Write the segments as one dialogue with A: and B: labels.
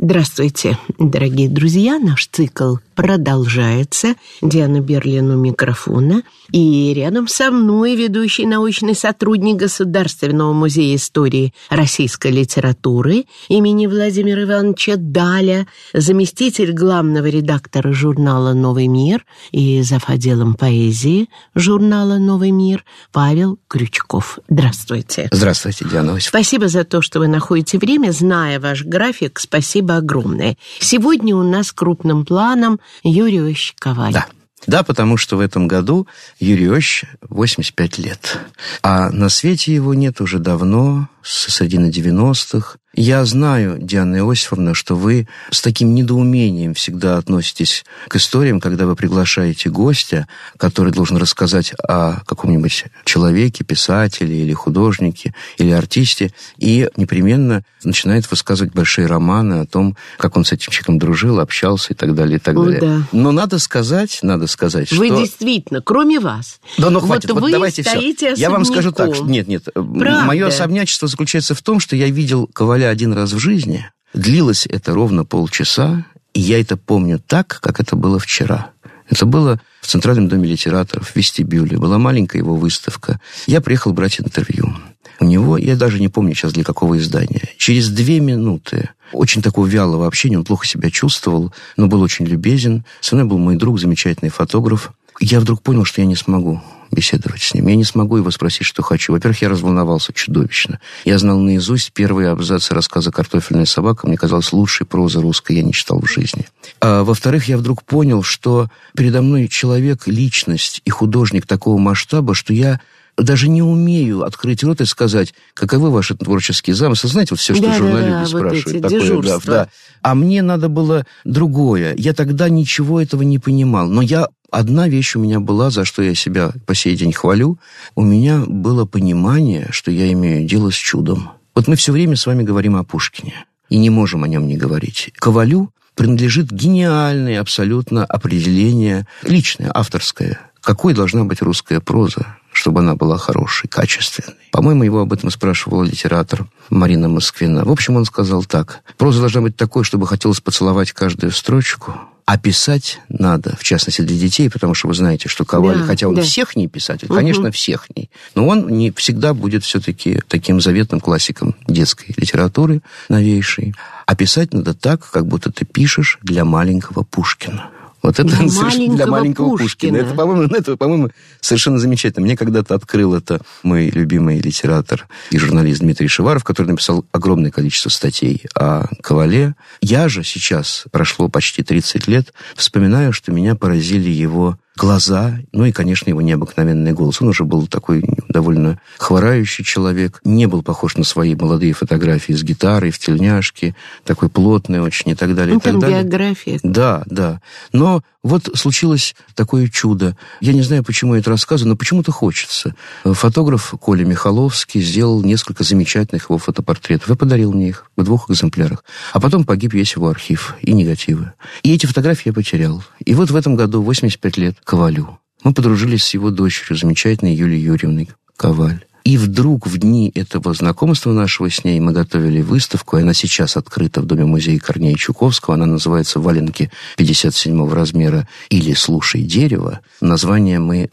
A: Здравствуйте, дорогие друзья. Наш цикл продолжается. Диана Берлин у микрофона. И рядом со мной ведущий научный сотрудник Государственного музея истории российской литературы имени Владимира Ивановича Даля, заместитель главного редактора журнала «Новый мир» и зав. отделом поэзии журнала «Новый мир» Павел Крючков. Здравствуйте.
B: Здравствуйте, Диана
A: Спасибо за то, что вы находите время. Зная ваш график, спасибо огромное. Сегодня у нас крупным планом Юрий Ильич Коваль.
B: Да. Да, потому что в этом году Юрий Ильич 85 лет. А на свете его нет уже давно, с середины 90-х. Я знаю, Диана Иосифовна, что вы с таким недоумением всегда относитесь к историям, когда вы приглашаете гостя, который должен рассказать о каком-нибудь человеке, писателе или художнике, или артисте, и непременно начинает высказывать большие романы о том, как он с этим человеком дружил, общался и так далее, и так
A: О,
B: далее.
A: да.
B: Но надо сказать, надо сказать,
A: Вы
B: что...
A: действительно, кроме вас,
B: Да, ну хватит,
A: вот
B: вот
A: вы
B: давайте все. Я вам скажу так,
A: особняком.
B: нет, нет,
A: Правда.
B: мое особнячество заключается в том, что я видел Коваля один раз в жизни, длилось это ровно полчаса, и я это помню так, как это было вчера. Это было в Центральном доме литераторов, в вестибюле, была маленькая его выставка. Я приехал брать интервью. У него, я даже не помню сейчас для какого издания, через две минуты очень такого вялого общения, он плохо себя чувствовал, но был очень любезен. Со мной был мой друг, замечательный фотограф. Я вдруг понял, что я не смогу беседовать с ним. Я не смогу его спросить, что хочу. Во-первых, я разволновался чудовищно. Я знал наизусть первые абзацы рассказа «Картофельная собака». Мне казалось, лучшей прозы русской я не читал в жизни. А, во-вторых, я вдруг понял, что передо мной человек, личность и художник такого масштаба, что я даже не умею открыть рот и сказать, каковы ваши творческие замыслы. Знаете, вот все, что
A: Да-да-да,
B: журналюги
A: вот
B: спрашивают.
A: эти
B: такое, да, да. А мне надо было другое. Я тогда ничего этого не понимал. Но я Одна вещь у меня была, за что я себя по сей день хвалю. У меня было понимание, что я имею дело с чудом. Вот мы все время с вами говорим о Пушкине. И не можем о нем не говорить. Ковалю принадлежит гениальное абсолютно определение, личное, авторское. Какой должна быть русская проза, чтобы она была хорошей, качественной? По-моему, его об этом спрашивала литератор Марина Москвина. В общем, он сказал так. Проза должна быть такой, чтобы хотелось поцеловать каждую строчку, а писать надо, в частности, для детей, потому что вы знаете, что Коваль,
A: Да,
B: хотя он
A: да.
B: всех не писатель, конечно, всех не, но он не всегда будет все-таки таким заветным классиком детской литературы новейшей. А писать надо так, как будто ты пишешь для маленького Пушкина. Вот это
A: Для
B: совершенно для
A: маленького
B: Пушкина.
A: Пушкина.
B: Это, по-моему, это, по-моему, совершенно замечательно. Мне когда-то открыл это мой любимый литератор и журналист Дмитрий Шиваров, который написал огромное количество статей о Ковале. Я же сейчас, прошло почти 30 лет, вспоминаю, что меня поразили его глаза, ну и, конечно, его необыкновенный голос. Он уже был такой довольно хворающий человек, не был похож на свои молодые фотографии с гитарой, в тельняшке, такой плотный очень и так далее.
A: Ну,
B: и так
A: там
B: далее.
A: биография.
B: Да, да. Но вот случилось такое чудо. Я не знаю, почему я это рассказываю, но почему-то хочется. Фотограф Коля Михаловский сделал несколько замечательных его фотопортретов и подарил мне их в двух экземплярах. А потом погиб весь его архив и негативы. И эти фотографии я потерял. И вот в этом году, 85 лет, Ковалю. Мы подружились с его дочерью, замечательной Юлией Юрьевной Коваль. И вдруг в дни этого знакомства нашего с ней мы готовили выставку, и она сейчас открыта в Доме-музея Корнея Чуковского. Она называется «Валенки 57 размера» или «Слушай дерево». Название мы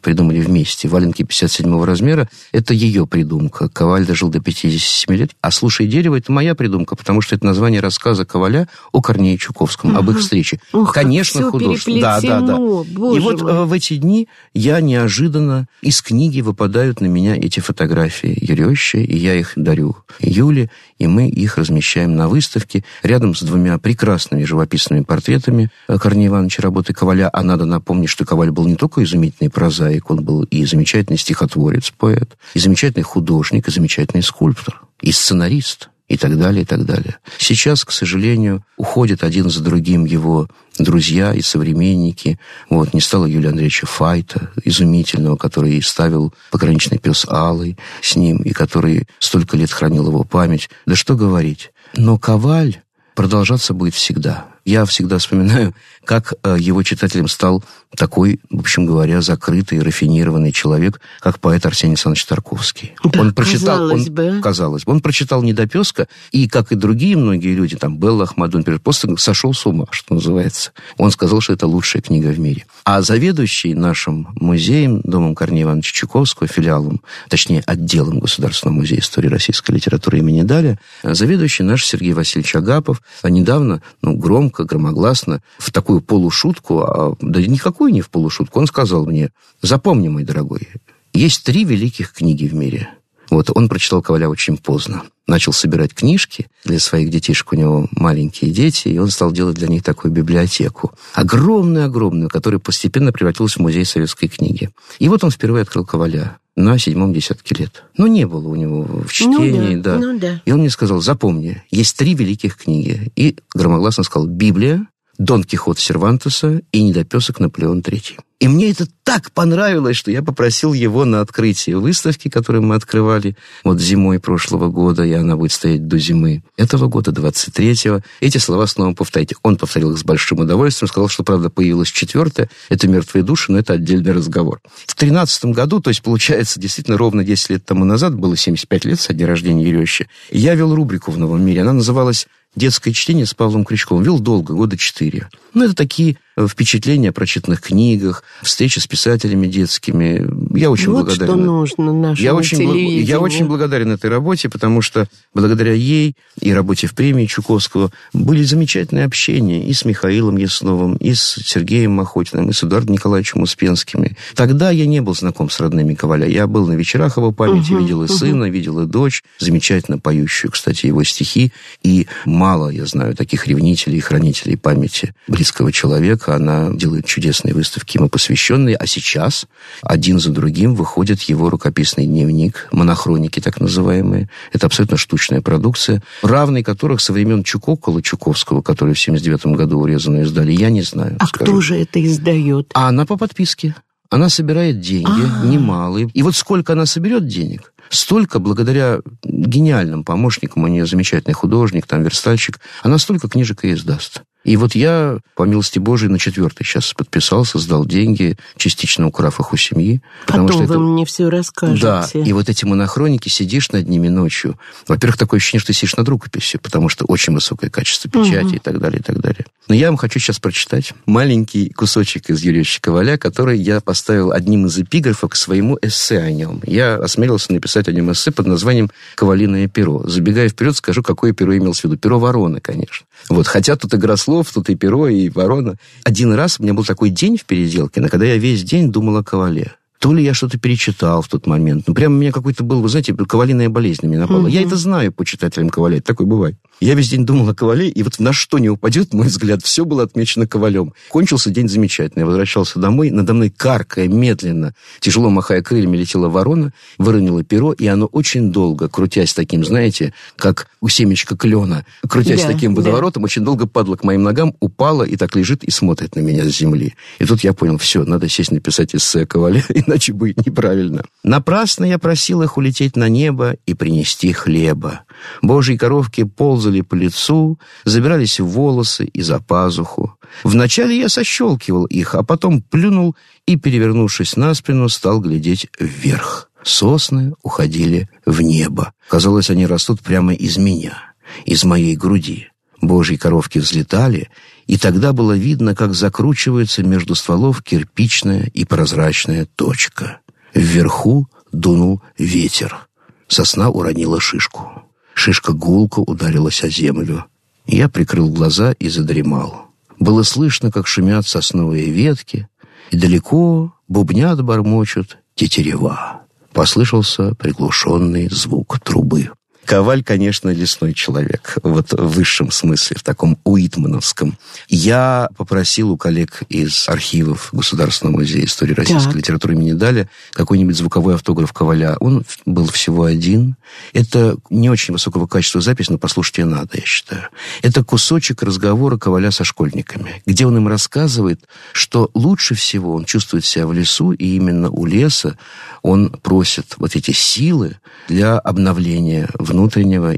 B: придумали вместе. «Валенки 57 размера» — это ее придумка. Коваль дожил до 57 лет. А «Слушай дерево» — это моя придумка, потому что это название рассказа Коваля о Корнее Чуковском, об их встрече.
A: Ух,
B: Конечно, художественно. Да, да, да.
A: боже
B: И вот
A: мой.
B: э, в эти дни я неожиданно из книги выпадают на меня эти фотографии Ереща, и я их дарю Юле, и мы их размещаем на выставке рядом с двумя прекрасными живописными портретами э, Корнея Ивановича работы Коваля. А надо напомнить, что Коваль был не только изумительный прозаик, он был и замечательный стихотворец, поэт, и замечательный художник, и замечательный скульптор, и сценарист. и так далее, и так далее. Сейчас, к сожалению, уходят один за другим его друзья и современники. Вот, не стало Юлия Андреевича Файта, изумительного, который ставил пограничный пес Алый с ним, и который столько лет хранил его память. Да что говорить. Но Коваль продолжаться будет всегда. Я всегда вспоминаю, как э, его читателем стал такой, в общем говоря, закрытый, рафинированный человек, как поэт Арсений Александрович Тарковский.
A: Да,
B: он прочитал,
A: казалось
B: он,
A: бы.
B: казалось бы, он прочитал «Недопеска», и, как и другие многие люди, там, Белла Ахмадун, например, просто сошел с ума, что называется. Он сказал, что это лучшая книга в мире. А заведующий нашим музеем, Домом Корнея Ивановича Чуковского, филиалом, точнее, отделом Государственного музея истории российской литературы имени Даля, заведующий наш Сергей Васильевич Агапов недавно, ну, громко, громогласно, в такую полушутку, а, да никакую не в полушутку, он сказал мне, запомни, мой дорогой, есть три великих книги в мире. Вот, он прочитал Коваля очень поздно. Начал собирать книжки для своих детишек, у него маленькие дети, и он стал делать для них такую библиотеку. Огромную-огромную, которая постепенно превратилась в музей советской книги. И вот он впервые открыл Коваля на седьмом десятке лет. Но не было у него в чтении,
A: ну, да,
B: да.
A: Ну, да.
B: И он мне сказал, запомни, есть три великих книги. И громогласно сказал, Библия, Дон Кихот Сервантеса и Недопесок Наполеон III. И мне это так понравилось, что я попросил его на открытие выставки, которую мы открывали вот зимой прошлого года, и она будет стоять до зимы этого года, 23-го. Эти слова снова повторите. Он повторил их с большим удовольствием, сказал, что, правда, появилась четвертая. Это «Мертвые души», но это отдельный разговор. В 13 году, то есть, получается, действительно, ровно 10 лет тому назад, было 75 лет со дня рождения Ерещи, я вел рубрику в «Новом мире». Она называлась детское чтение с Павлом Крючковым. Вел долго, года четыре. Ну, это такие впечатления о прочитанных книгах, встречи с писателями детскими. Я очень
A: вот
B: благодарен.
A: что нужно нашему
B: я очень, бл- я очень благодарен этой работе, потому что благодаря ей и работе в премии Чуковского были замечательные общения и с Михаилом Ясновым, и с Сергеем Махотиным, и с Эдуардом Николаевичем Успенскими. Тогда я не был знаком с родными Коваля. Я был на вечерах его памяти,
A: Мгм,
B: видел и
A: мгм.
B: сына, видел и дочь, замечательно поющую, кстати, его стихи. И мало, я знаю, таких ревнителей и хранителей памяти близкого человека. Она делает чудесные выставки ему посвященные. А сейчас один за другим выходит его рукописный дневник, монохроники так называемые. Это абсолютно штучная продукция, равной которых со времен Чукокола Чуковского, который в 79 году урезанную издали, я не знаю.
A: А
B: скажу.
A: кто же это издает?
B: А она по подписке. Она собирает деньги,
A: А.
B: немалые. И вот сколько она соберет денег, столько, благодаря гениальным помощникам, у нее замечательный художник, там верстальщик, она столько книжек и издаст. И вот я, по милости Божией, на четвертый сейчас подписался, сдал деньги, частично украв их у семьи.
A: Потом
B: что
A: вы
B: это-
A: мне все расскажете.
B: да, и вот эти монохроники, сидишь над ними ночью. Во-первых, такое ощущение, что ты сидишь над рукописью, потому что очень высокое качество печати
A: Мгм.
B: и так далее, и так далее. Но я вам хочу сейчас прочитать маленький кусочек из Юрия Коваля, который я поставил одним из эпиграфов к своему эссе о нем. Я осмелился написать о нем эссе под названием «Ковалиное перо». Забегая вперед, скажу, какое перо имелось в виду. Перо ворона, конечно. Вот, хотя тут игра слов, тут и перо, и ворона. Один раз у меня был такой день в переделке, на когда я весь день думал о Ковале. То ли я что-то перечитал в тот момент. Ну, прямо у меня какой-то был, вы знаете, ковалиная болезнь на меня напала. Я это знаю по читателям Коваля, это такое бывает. Я весь день думал о Ковале, и вот на что не упадет, мой взгляд, все было отмечено Ковалем. Кончился день замечательно. Я возвращался домой, надо мной каркая, медленно, тяжело махая крыльями, летела ворона, выронила перо, и оно очень долго, крутясь таким, знаете, как у семечка клена, крутясь
A: Да,
B: таким
A: да.
B: водоворотом, очень долго падала к моим ногам, упала и так лежит и смотрит на меня с земли. И тут я понял, все, надо сесть написать эссе Ковале, иначе будет неправильно. Напрасно я просил их улететь на небо и принести хлеба. Божьи коровки ползали по лицу, забирались в волосы и за пазуху. Вначале я сощелкивал их, а потом плюнул и, перевернувшись на спину, стал глядеть вверх. Сосны уходили в небо. Казалось, они растут прямо из меня, из моей груди. Божьи коровки взлетали, и тогда было видно, как закручивается между стволов кирпичная и прозрачная точка. Вверху дунул ветер. Сосна уронила шишку. Шишка гулко ударилась о землю. Я прикрыл глаза и задремал. Было слышно, как шумят сосновые ветки, и далеко бубнят бормочут тетерева. Послышался приглушенный звук трубы. Коваль, конечно, лесной человек, вот в высшем смысле, в таком уитмановском. Я попросил у коллег из архивов Государственного музея истории российской так. литературы имени Даля какой-нибудь звуковой автограф Коваля. Он был всего один. Это не очень высокого качества запись, но послушать ее надо, я считаю. Это кусочек разговора Коваля со школьниками, где он им рассказывает, что лучше всего он чувствует себя в лесу, и именно у леса он просит вот эти силы для обновления внутреннего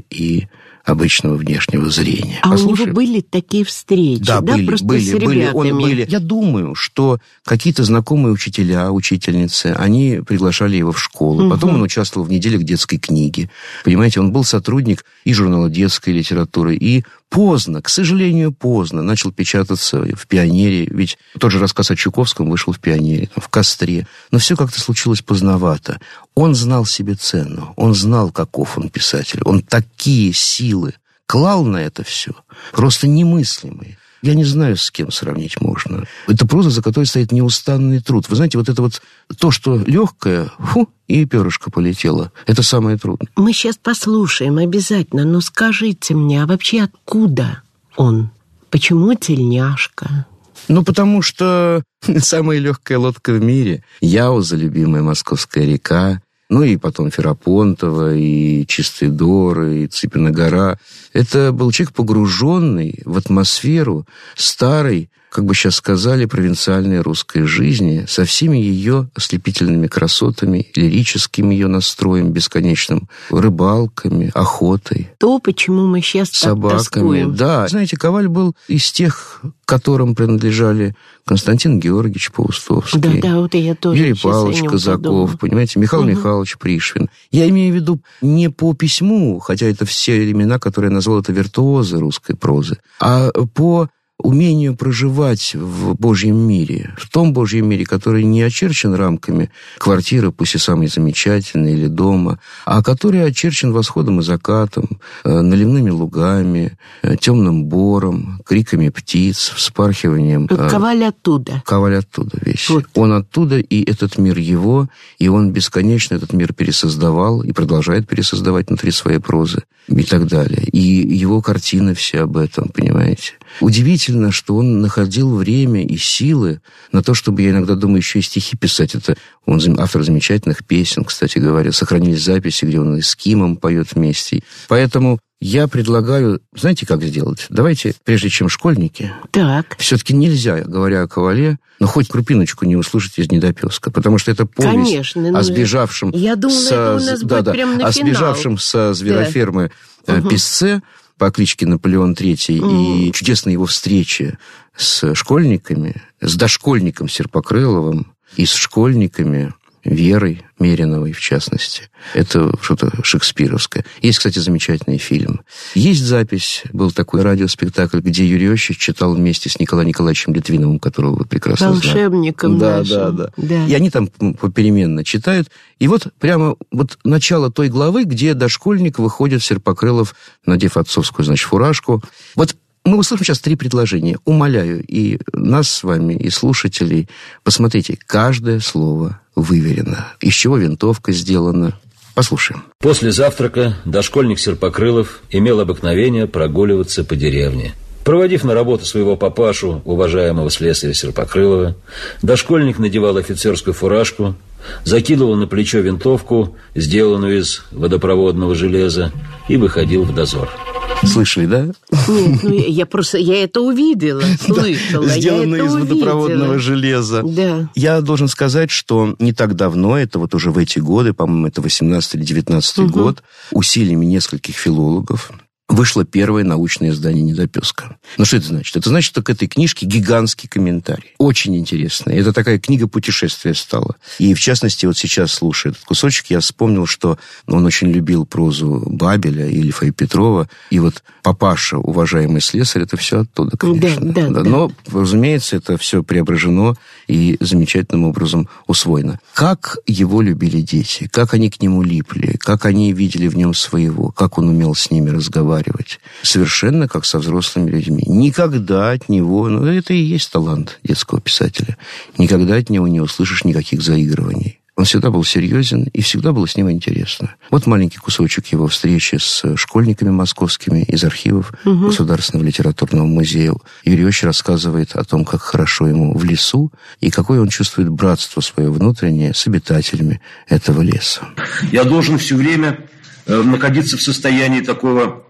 B: и обычного внешнего зрения.
A: А Послушай. у него были такие встречи,
B: да?
A: да
B: были,
A: просто
B: были,
A: с
B: были, он, были. Я думаю, что какие-то знакомые учителя, учительницы, они приглашали его в школу. Угу. Потом он участвовал в неделях детской книги. Понимаете, он был сотрудник и журнала детской литературы, и поздно, к сожалению, поздно начал печататься в «Пионере». Ведь тот же рассказ о Чуковском вышел в «Пионере», в «Костре». Но все как-то случилось поздновато. Он знал себе цену, он знал, каков он писатель. Он такие силы клал на это все, просто немыслимые. Я не знаю, с кем сравнить можно. Это проза, за которой стоит неустанный труд. Вы знаете, вот это вот то, что легкое, фу, и перышко полетело. Это самое трудное.
A: Мы сейчас послушаем обязательно, но скажите мне, а вообще откуда он? Почему тельняшка?
B: Ну, потому что самая легкая лодка в мире. Яуза, любимая московская река, ну и потом Ферапонтова, и Чистый Дор, и Цыпина гора. Это был человек, погруженный в атмосферу старой, как бы сейчас сказали, провинциальной русской жизни со всеми ее ослепительными красотами, лирическим ее настроем бесконечным, рыбалками, охотой.
A: То, почему мы сейчас
B: собаками.
A: Так
B: да, знаете, Коваль был из тех, которым принадлежали Константин Георгиевич Паустовский,
A: да, да, вот я тоже
B: Юрий Павлович Казаков,
A: подумала.
B: понимаете, Михаил угу. Михайлович Пришвин. Я имею в виду не по письму, хотя это все имена, которые я назвал, это виртуозы русской прозы, а по умению проживать в Божьем мире, в том Божьем мире, который не очерчен рамками квартиры, пусть и самой замечательной, или дома, а который очерчен восходом и закатом, э, наливными лугами, э, темным бором, криками птиц, вспархиванием.
A: Э, коваль оттуда.
B: Коваль оттуда весь. Вот. Он оттуда, и этот мир его, и он бесконечно этот мир пересоздавал и продолжает пересоздавать внутри своей прозы и так далее. И его картины все об этом, понимаете. Удивительно, что он находил время и силы на то, чтобы, я иногда думаю, еще и стихи писать. Это он автор замечательных песен, кстати говоря. Сохранились записи, где он и с Кимом поет вместе. Поэтому я предлагаю, знаете, как сделать? Давайте, прежде чем школьники,
A: так.
B: все-таки нельзя, говоря о Ковале, но хоть крупиночку не услышать из недопеска, потому что это повесть
A: Конечно,
B: о сбежавшем...
A: Я думала,
B: со,
A: это у нас
B: да,
A: будет
B: да,
A: прямо на
B: о
A: финал.
B: сбежавшем со зверофермы
A: да.
B: угу. песце по кличке Наполеон III mm. и чудесной его встречи с школьниками, с дошкольником Серпокрыловым и с школьниками Верой Мериновой, в частности. Это что-то шекспировское. Есть, кстати, замечательный фильм. Есть запись, был такой радиоспектакль, где Юрий Ощич читал вместе с Николаем Николаевичем Литвиновым, которого вы прекрасно
A: Волшебником
B: знаете. Да, да, да, да. И они там попеременно читают. И вот прямо вот начало той главы, где дошкольник выходит Серпокрылов, надев отцовскую, значит, фуражку. Вот мы услышим сейчас три предложения. Умоляю и нас с вами, и слушателей, посмотрите, каждое слово выверено. Из чего винтовка сделана. Послушаем.
C: После завтрака дошкольник Серпокрылов имел обыкновение прогуливаться по деревне. Проводив на работу своего папашу, уважаемого слесаря Серпокрылова, дошкольник надевал офицерскую фуражку, закидывал на плечо винтовку, сделанную из водопроводного железа, и выходил в дозор.
B: Слышали, да?
A: Нет, ну я просто, я это увидела, слышала.
B: Сделано из водопроводного железа.
A: Да.
B: Я должен сказать, что не так давно, это вот уже в эти годы, по-моему, это 18 или 19 год, усилиями нескольких филологов, вышло первое научное издание «Недопеска». Ну, что это значит? Это значит, что к этой книжке гигантский комментарий. Очень интересный. Это такая книга путешествия стала. И, в частности, вот сейчас, слушая этот кусочек, я вспомнил, что он очень любил прозу Бабеля Ильфа и Петрова. И вот папаша, уважаемый слесарь, это все оттуда, конечно.
A: Да, да, да.
B: Но, разумеется, это все преображено и замечательным образом усвоено. Как его любили дети, как они к нему липли, как они видели в нем своего, как он умел с ними разговаривать. Совершенно как со взрослыми людьми. Никогда от него, ну это и есть талант детского писателя, никогда от него не услышишь никаких заигрываний. Он всегда был серьезен, и всегда было с ним интересно. Вот маленький кусочек его встречи с школьниками московскими из архивов угу. Государственного литературного музея. Юрий Ильич рассказывает о том, как хорошо ему в лесу, и какое он чувствует братство свое внутреннее с обитателями этого леса.
D: Я должен все время э, находиться в состоянии такого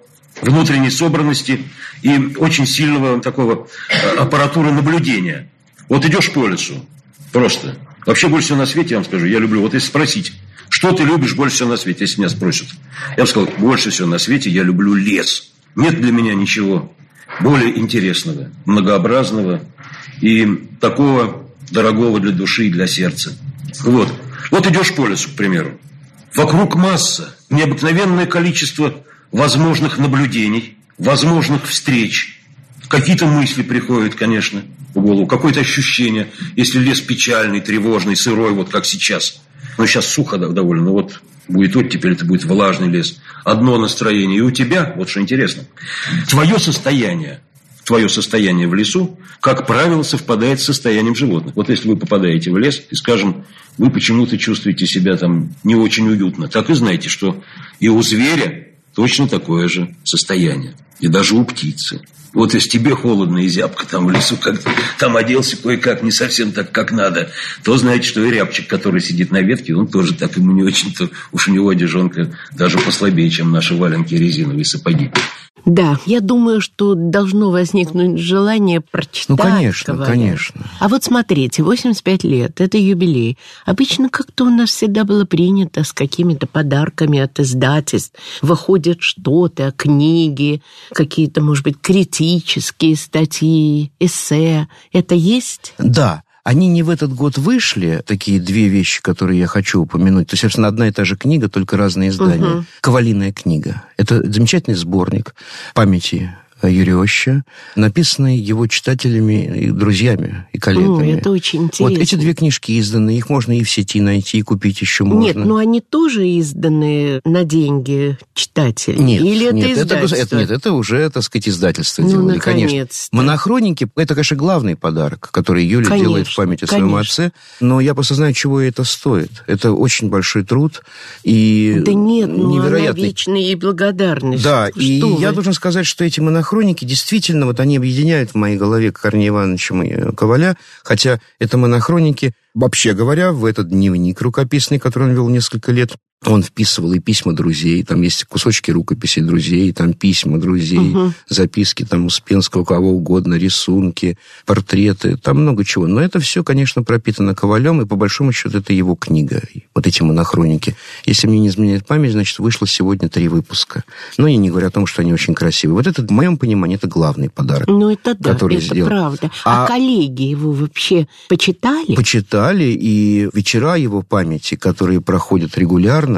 D: внутренней собранности и очень сильного такого э, аппаратуры наблюдения. Вот идешь по лесу, просто. Вообще больше всего на свете, я вам скажу, я люблю, вот если спросить, что ты любишь больше всего на свете, если меня спросят. Я бы сказал, больше всего на свете я люблю лес. Нет для меня ничего более интересного, многообразного и такого дорогого для души и для сердца. Вот. Вот идешь по лесу, к примеру. Вокруг масса, необыкновенное количество возможных наблюдений, возможных встреч. Какие-то мысли приходят, конечно, в голову, какое-то ощущение, если лес печальный, тревожный, сырой, вот как сейчас. Но сейчас сухо довольно, но вот будет вот теперь это будет влажный лес. Одно настроение. И у тебя, вот что интересно, твое состояние, твое состояние в лесу, как правило, совпадает с состоянием животных. Вот если вы попадаете в лес и, скажем, вы почему-то чувствуете себя там не очень уютно, так и знаете, что и у зверя Точно такое же состояние. И даже у птицы. Вот если тебе холодно и зябко там в лесу, как там оделся кое-как не совсем так, как надо, то знаете, что и рябчик, который сидит на ветке, он тоже так ему не очень-то, уж у него одежонка даже послабее, чем наши валенки резиновые сапоги.
A: Да, я думаю, что должно возникнуть желание прочитать.
B: Ну, конечно,
A: говорят.
B: конечно.
A: А вот смотрите, 85 лет, это юбилей. Обычно как-то у нас всегда было принято с какими-то подарками от издательств. Выходят что-то, книги, какие-то, может быть, критические статьи, эссе. Это есть?
B: Да. Они не в этот год вышли, такие две вещи, которые я хочу упомянуть. То есть, собственно, одна и та же книга, только разные издания. Угу. «Ковалиная книга». Это замечательный сборник памяти Юрьевича, написанный его читателями и друзьями, и коллегами.
A: О, это очень интересно.
B: Вот эти две книжки изданы, их можно и в сети найти, и купить еще можно.
A: Нет, но они тоже изданы на деньги читателей?
B: Нет,
A: Или это
B: нет,
A: издательство?
B: Это, это, нет, это уже, так сказать, издательство
A: ну,
B: делали, конечно. Монохроники, это, конечно, главный подарок, который Юля
A: конечно,
B: делает в памяти о своем отце, но я просто знаю, чего это стоит. Это очень большой труд и
A: Да нет, ну
B: невероятный...
A: она вечная ей благодарность.
B: Да,
A: Что
B: и
A: вы?
B: я должен сказать, что эти монохроники действительно действительно, вот они объединяют в моей голове Корнея Ивановича и Коваля, хотя это монохроники, вообще говоря, в этот дневник рукописный, который он вел несколько лет, он вписывал и письма друзей, там есть кусочки рукописей друзей, там письма друзей, угу. записки там Успенского, кого угодно, рисунки, портреты, там много чего. Но это все, конечно, пропитано Ковалем, и по большому счету это его книга, вот эти монохроники. Если мне не изменяет память, значит, вышло сегодня три выпуска. Но я не говорю о том, что они очень красивые. Вот это, в моем понимании, это главный подарок.
A: Ну, это да,
B: который
A: это
B: сделал.
A: правда. А, а коллеги его вообще почитали?
B: Почитали, и вечера его памяти, которые проходят регулярно,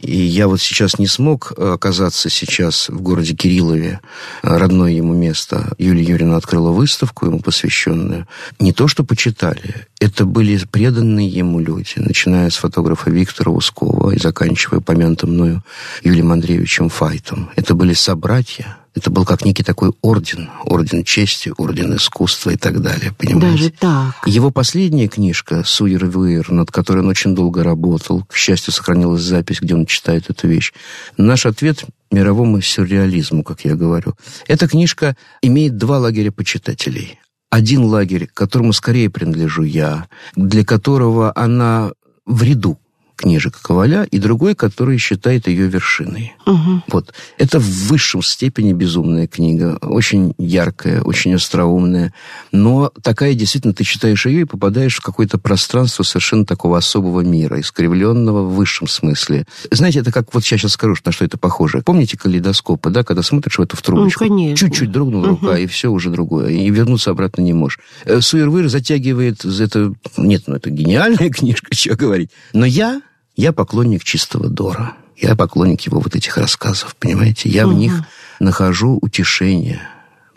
B: и я вот сейчас не смог оказаться сейчас в городе Кириллове, родное ему место. Юлия Юрьевна открыла выставку ему посвященную. Не то, что почитали, это были преданные ему люди, начиная с фотографа Виктора Ускова и заканчивая помянутым мною Юлием Андреевичем Файтом. Это были собратья, это был как некий такой орден, орден чести, орден искусства и так далее, понимаете?
A: Даже так.
B: Его последняя книжка «Суир Вуир», над которой он очень долго работал, к счастью, сохранилась запись, где он читает эту вещь. Наш ответ мировому сюрреализму, как я говорю. Эта книжка имеет два лагеря почитателей. Один лагерь, которому скорее принадлежу я, для которого она в ряду книжек Коваля, и другой, который считает ее вершиной.
A: Угу.
B: Вот. Это в высшем степени безумная книга, очень яркая, очень остроумная, но такая действительно, ты читаешь ее и попадаешь в какое-то пространство совершенно такого особого мира, искривленного в высшем смысле. Знаете, это как, вот сейчас скажу, на что это похоже. Помните калейдоскопы, да, когда смотришь в эту в трубочку?
A: Ну, конечно.
B: Чуть-чуть дрогнула
A: угу.
B: рука, и все уже другое, и вернуться обратно не можешь. Суирвыр затягивает это... Нет, ну это гениальная книжка, что говорить. Но я я поклонник чистого Дора. Я поклонник его вот этих рассказов, понимаете? Я угу. в них нахожу утешение,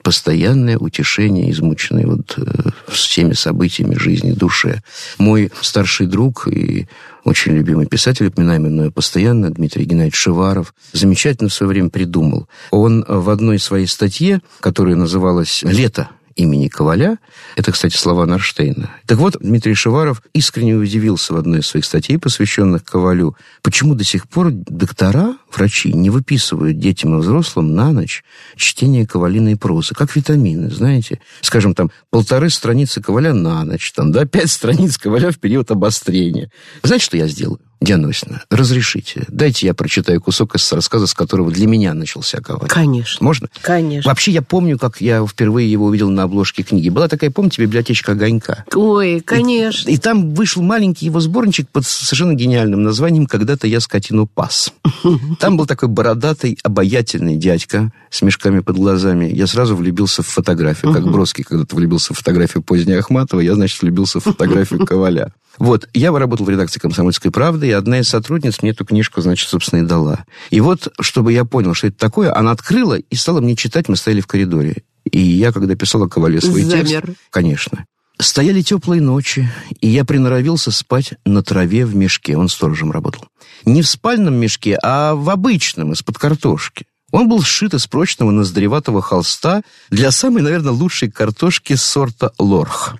B: постоянное утешение, измученное вот э, всеми событиями жизни, душе. Мой старший друг и очень любимый писатель, упоминаемый мною постоянно, Дмитрий Геннадьевич Шеваров, замечательно в свое время придумал. Он в одной своей статье, которая называлась «Лето имени Коваля. Это, кстати, слова Нарштейна. Так вот, Дмитрий Шеваров искренне удивился в одной из своих статей, посвященных Ковалю, почему до сих пор доктора, врачи, не выписывают детям и взрослым на ночь чтение ковалиной прозы, как витамины, знаете. Скажем, там, полторы страницы Коваля на ночь, там, да, пять страниц Коваля в период обострения. Знаете, что я сделаю? Диана Осина, разрешите, дайте я прочитаю кусок из рассказа, с которого для меня начался коваль.
A: Конечно.
B: Можно?
A: Конечно.
B: Вообще, я помню, как я впервые его увидел на обложке книги. Была такая, помните, библиотечка «Огонька».
A: Ой, конечно.
B: И, и там вышел маленький его сборничек под совершенно гениальным названием «Когда-то я скотину пас». Там был такой бородатый, обаятельный дядька с мешками под глазами. Я сразу влюбился в фотографию. Как Бродский когда-то влюбился в фотографию поздней Ахматова, я, значит, влюбился в фотографию Коваля. Вот, я работал в редакции «Комсомольской правды», и одна из сотрудниц мне эту книжку, значит, собственно, и дала. И вот, чтобы я понял, что это такое, она открыла и стала мне читать, мы стояли в коридоре. И я, когда писала Ковале свой
A: Замер.
B: текст... Конечно. Стояли теплые ночи, и я приноровился спать на траве в мешке. Он сторожем работал. Не в спальном мешке, а в обычном, из-под картошки. Он был сшит из прочного ноздреватого холста для самой, наверное, лучшей картошки сорта лорх.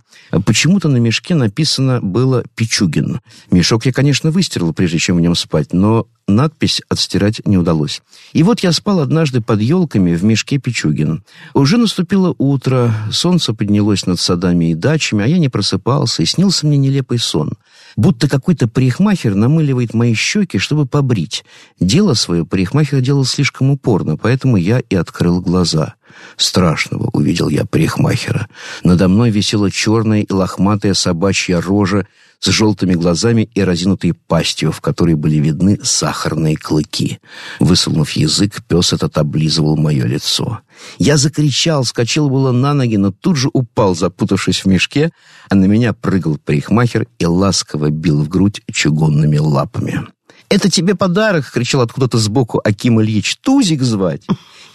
B: Почему-то на мешке написано было «Пичугин». Мешок я, конечно, выстирал, прежде чем в нем спать, но надпись отстирать не удалось. И вот я спал однажды под елками в мешке Пичугин. Уже наступило утро, солнце поднялось над садами и дачами, а я не просыпался, и снился мне нелепый сон. Будто какой-то парикмахер намыливает мои щеки, чтобы побрить. Дело свое парикмахер делал слишком упорно, поэтому я и открыл глаза. Страшного увидел я парикмахера. Надо мной висела черная и лохматая собачья рожа с желтыми глазами и разинутой пастью, в которой были видны сахарные клыки. Высунув язык, пес этот облизывал мое лицо. Я закричал, скочил было на ноги, но тут же упал, запутавшись в мешке, а на меня прыгал парикмахер и ласково бил в грудь чугунными лапами. «Это тебе подарок!» — кричал откуда-то сбоку Аким Ильич. «Тузик звать!»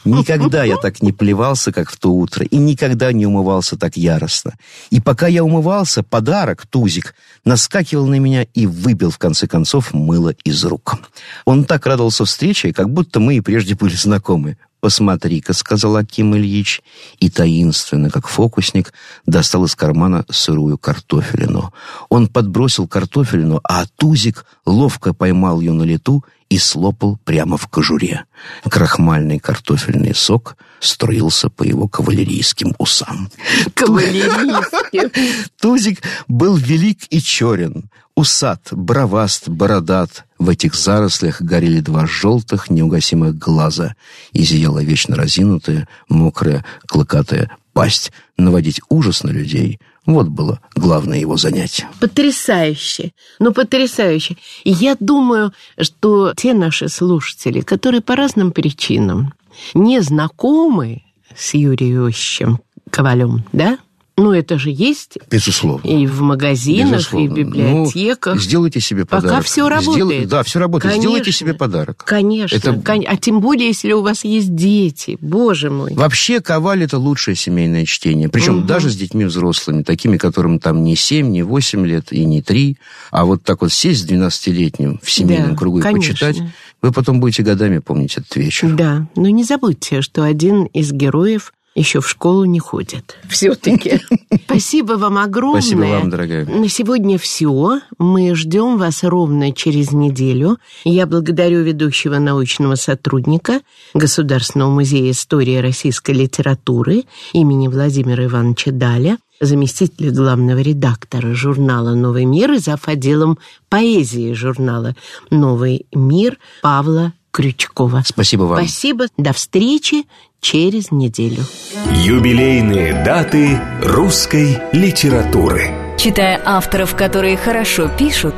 B: Никогда я так не плевался, как в то утро, и никогда не умывался так яростно. И пока я умывался, подарок, Тузик, наскакивал на меня и выбил, в конце концов, мыло из рук. Он так радовался встрече, как будто мы и прежде были знакомы. «Посмотри-ка», — сказал Аким Ильич, и таинственно, как фокусник, достал из кармана сырую картофелину. Он подбросил картофелину, а Тузик ловко поймал ее на лету и слопал прямо в кожуре. Крахмальный картофельный сок струился по его кавалерийским усам.
A: Кавалерийским.
B: Тузик был велик и черен, усат, броваст, бородат. В этих зарослях горели два желтых неугасимых глаза, и зияла вечно разинутая, мокрая, клыкатая пасть. Наводить ужас на людей — вот было главное его занятие.
A: Потрясающе. Ну, потрясающе. И я думаю, что те наши слушатели, которые по разным причинам не знакомы с Юрием Иосифовичем Ковалем, да? Ну, это же есть
B: Безусловно.
A: и в магазинах,
B: Безусловно.
A: и в библиотеках.
B: Ну, сделайте себе
A: Пока
B: подарок.
A: всё работает.
B: да, все работает.
A: Конечно.
B: Сделайте себе подарок.
A: Конечно.
B: Это-
A: кон- А тем более, если у вас есть дети. Боже мой.
B: Вообще, Коваль – это лучшее семейное чтение. Причем
A: Мгм.
B: даже с детьми взрослыми, такими, которым там не 7, не 8 лет и не 3. А вот так вот сесть с 12-летним в семейном
A: Да,
B: кругу и
A: конечно.
B: почитать, вы потом будете годами помнить этот вечер.
A: Да, но не забудьте, что один из героев еще в школу не ходит. Все-таки. Спасибо вам огромное.
B: Спасибо вам, дорогая.
A: На сегодня все. Мы ждем вас ровно через неделю. Я благодарю ведущего научного сотрудника Государственного музея истории российской литературы имени Владимира Ивановича Даля, заместителя главного редактора журнала «Новый мир» и зав. отделом поэзии журнала «Новый мир» Павла Крючкова.
B: Спасибо вам.
A: Спасибо. До встречи через неделю.
E: Юбилейные даты русской литературы.
F: Читая авторов, которые хорошо пишут,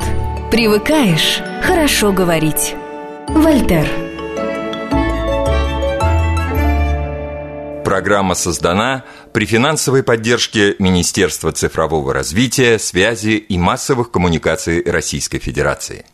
F: привыкаешь хорошо говорить. Вольтер.
G: Программа создана при финансовой поддержке Министерства цифрового развития, связи и массовых коммуникаций Российской Федерации.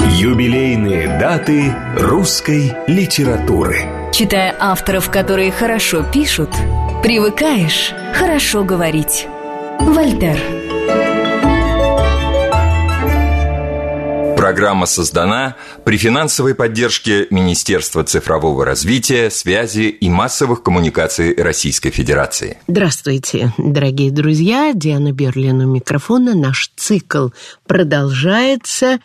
E: Юбилейные даты русской литературы.
F: Читая авторов, которые хорошо пишут, привыкаешь хорошо говорить. Вольтер.
G: Программа создана при финансовой поддержке Министерства цифрового развития, связи и массовых коммуникаций Российской Федерации.
A: Здравствуйте, дорогие друзья. Диана Берлин у микрофона. Наш цикл продолжается.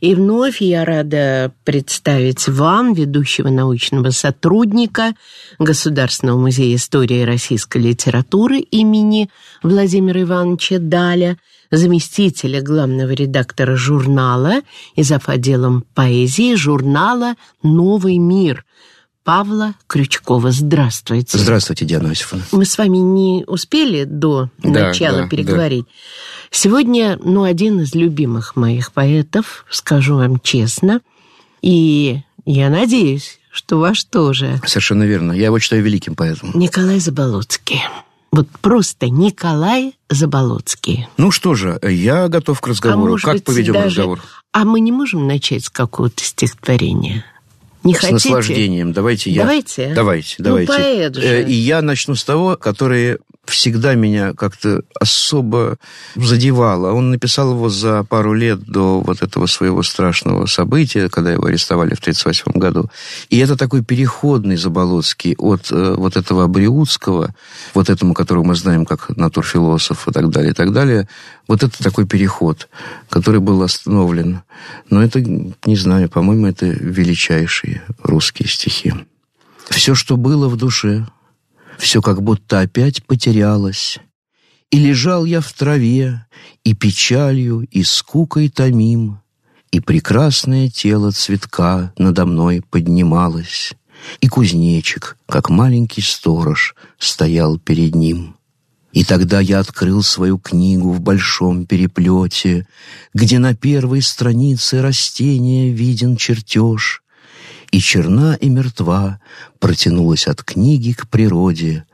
A: И вновь я рада представить вам, ведущего научного сотрудника Государственного музея истории российской литературы имени Владимира Ивановича Даля – заместителя главного редактора журнала и зав. отделом поэзии журнала «Новый мир» Павла Крючкова. Здравствуйте.
B: Здравствуйте, Диана Осифовна.
A: Мы с вами не успели до да, начала да, переговорить. Да. Сегодня, ну, один из любимых моих поэтов, скажу вам честно, и я надеюсь, что ваш тоже.
B: Совершенно верно. Я его считаю великим поэтом.
A: Николай Заболоцкий. Вот просто Николай Заболоцкий.
B: Ну что же, я готов к разговору. А как быть, поведем даже... разговор?
A: А мы не можем начать с какого-то стихотворения? Не
B: с
A: хотите?
B: наслаждением. Давайте я.
A: Давайте.
B: Давайте,
A: ну,
B: давайте.
A: Поэт же.
B: Э, и я начну с того, который всегда меня как-то особо задевало. Он написал его за пару лет до вот этого своего страшного события, когда его арестовали в 1938 году. И это такой переходный Заболоцкий от э, вот этого Абриутского, вот этому, которого мы знаем как натурфилософ и так далее, и так далее. Вот это такой переход, который был остановлен. Но это, не знаю, по-моему, это величайшие русские стихи. Все, что было в душе, все как будто опять потерялось. И лежал я в траве, и печалью, и скукой томим, и прекрасное тело цветка надо мной поднималось, и кузнечик, как маленький сторож, стоял перед ним. И тогда я открыл свою книгу в большом переплете, где на первой странице растения виден чертеж, и черна и мертва протянулась от книги к природе,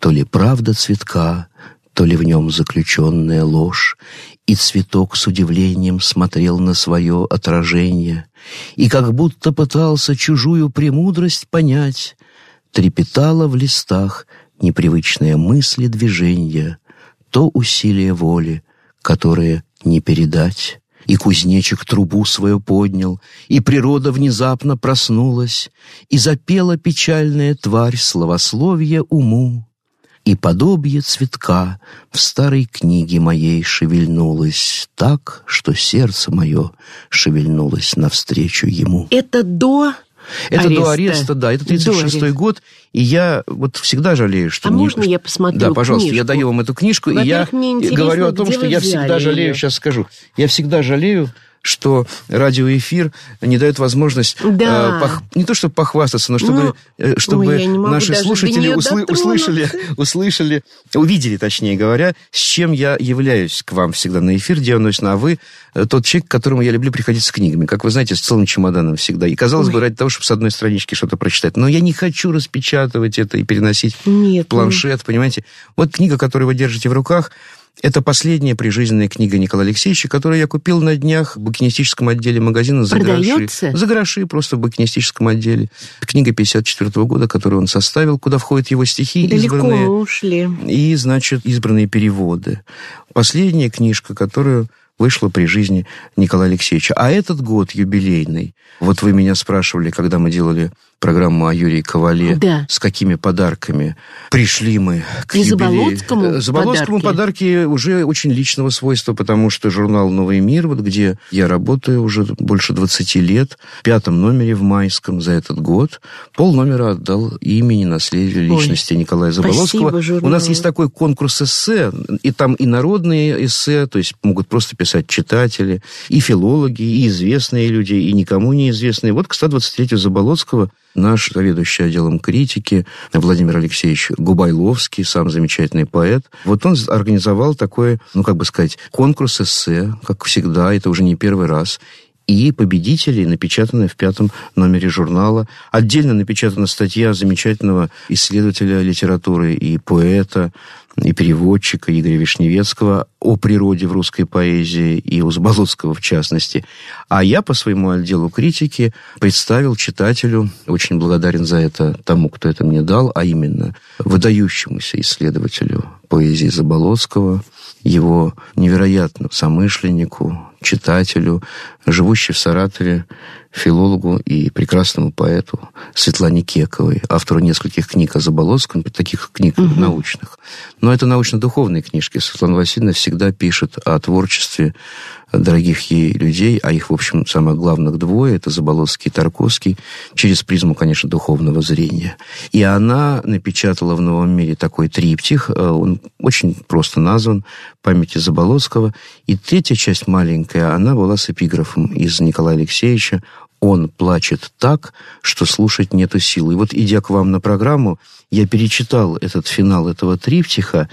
B: то ли правда цветка, то ли в нем заключенная ложь, и цветок с удивлением смотрел на свое отражение, и как будто пытался чужую премудрость понять, трепетала в листах непривычные мысли движения, то усилие воли, которое не передать. И кузнечик трубу свою поднял, и природа внезапно проснулась, и запела печальная тварь словословие уму. И подобие цветка в старой книге моей шевельнулось так, что сердце мое шевельнулось навстречу ему.
A: Это до
B: это ареста. до ареста, да, это 36-й год, и я вот всегда жалею, что...
A: А не... можно я посмотрю
B: Да, пожалуйста,
A: книжку?
B: я даю вам эту книжку, и я говорю о том, что я всегда жалею, ее? сейчас скажу, я всегда жалею, что радиоэфир не дает возможность
A: да.
B: э, пох... не то чтобы похвастаться, но чтобы,
A: ну,
B: чтобы
A: ой,
B: наши слушатели усл... услышали, услышали, увидели, точнее говоря, с чем я являюсь к вам всегда на эфир, Диана а вы э, тот человек, к которому я люблю приходить с книгами, как вы знаете, с целым чемоданом всегда. И казалось ой. бы, ради того, чтобы с одной странички что-то прочитать. Но я не хочу распечатывать это и переносить
A: Нет,
B: в планшет, ну... понимаете. Вот книга, которую вы держите в руках, это последняя прижизненная книга Николая Алексеевича, которую я купил на днях в букинистическом отделе магазина за
A: Продается?
B: гроши. За гроши просто в букинистическом отделе. Книга 54 -го года, которую он составил, куда входят его стихи,
A: Далеко
B: избранные...
A: ушли.
B: И, значит, избранные переводы. Последняя книжка, которую вышла при жизни Николая Алексеевича. А этот год юбилейный, вот вы меня спрашивали, когда мы делали программу о Юрии Ковале,
A: да.
B: с какими подарками пришли мы к
A: И
B: юбилею.
A: Заболоцкому
B: Заболоцкому подарки. подарки уже очень личного свойства, потому что журнал «Новый мир», вот где я работаю уже больше 20 лет, в пятом номере в майском за этот год, пол номера отдал имени наследию личности Ой, Николая Заболоцкого.
A: Спасибо,
B: У нас есть такой конкурс эссе, и там и народные эссе, то есть могут просто писать читатели, и филологи, и известные люди, и никому неизвестные. Вот к 123-ю Заболоцкого наш заведующий отделом критики Владимир Алексеевич Губайловский, сам замечательный поэт. Вот он организовал такой, ну, как бы сказать, конкурс эссе, как всегда, это уже не первый раз. и победителей, напечатанная в пятом номере журнала. Отдельно напечатана статья замечательного исследователя литературы и поэта, и переводчика Игоря Вишневецкого о природе в русской поэзии и у Заболоцкого в частности. А я по своему отделу критики представил читателю, очень благодарен за это тому, кто это мне дал, а именно выдающемуся исследователю поэзии Заболоцкого, его невероятному самышленнику, читателю, живущей в Саратове, филологу и прекрасному поэту Светлане Кековой, автору нескольких книг о Заболоцком, таких книг угу. научных. Но это научно-духовные книжки. Светлана Васильевна всегда пишет о творчестве дорогих ей людей, а их, в общем, самых главных двое, это Заболоцкий и Тарковский, через призму, конечно, духовного зрения. И она напечатала в «Новом мире» такой триптих, э, он очень просто назван «Памяти Заболоцкого», и третья часть маленькая, она была с эпиграфом из Николая Алексеевича он плачет так, что слушать нету сил. И вот, идя к вам на программу, я перечитал этот финал этого триптиха,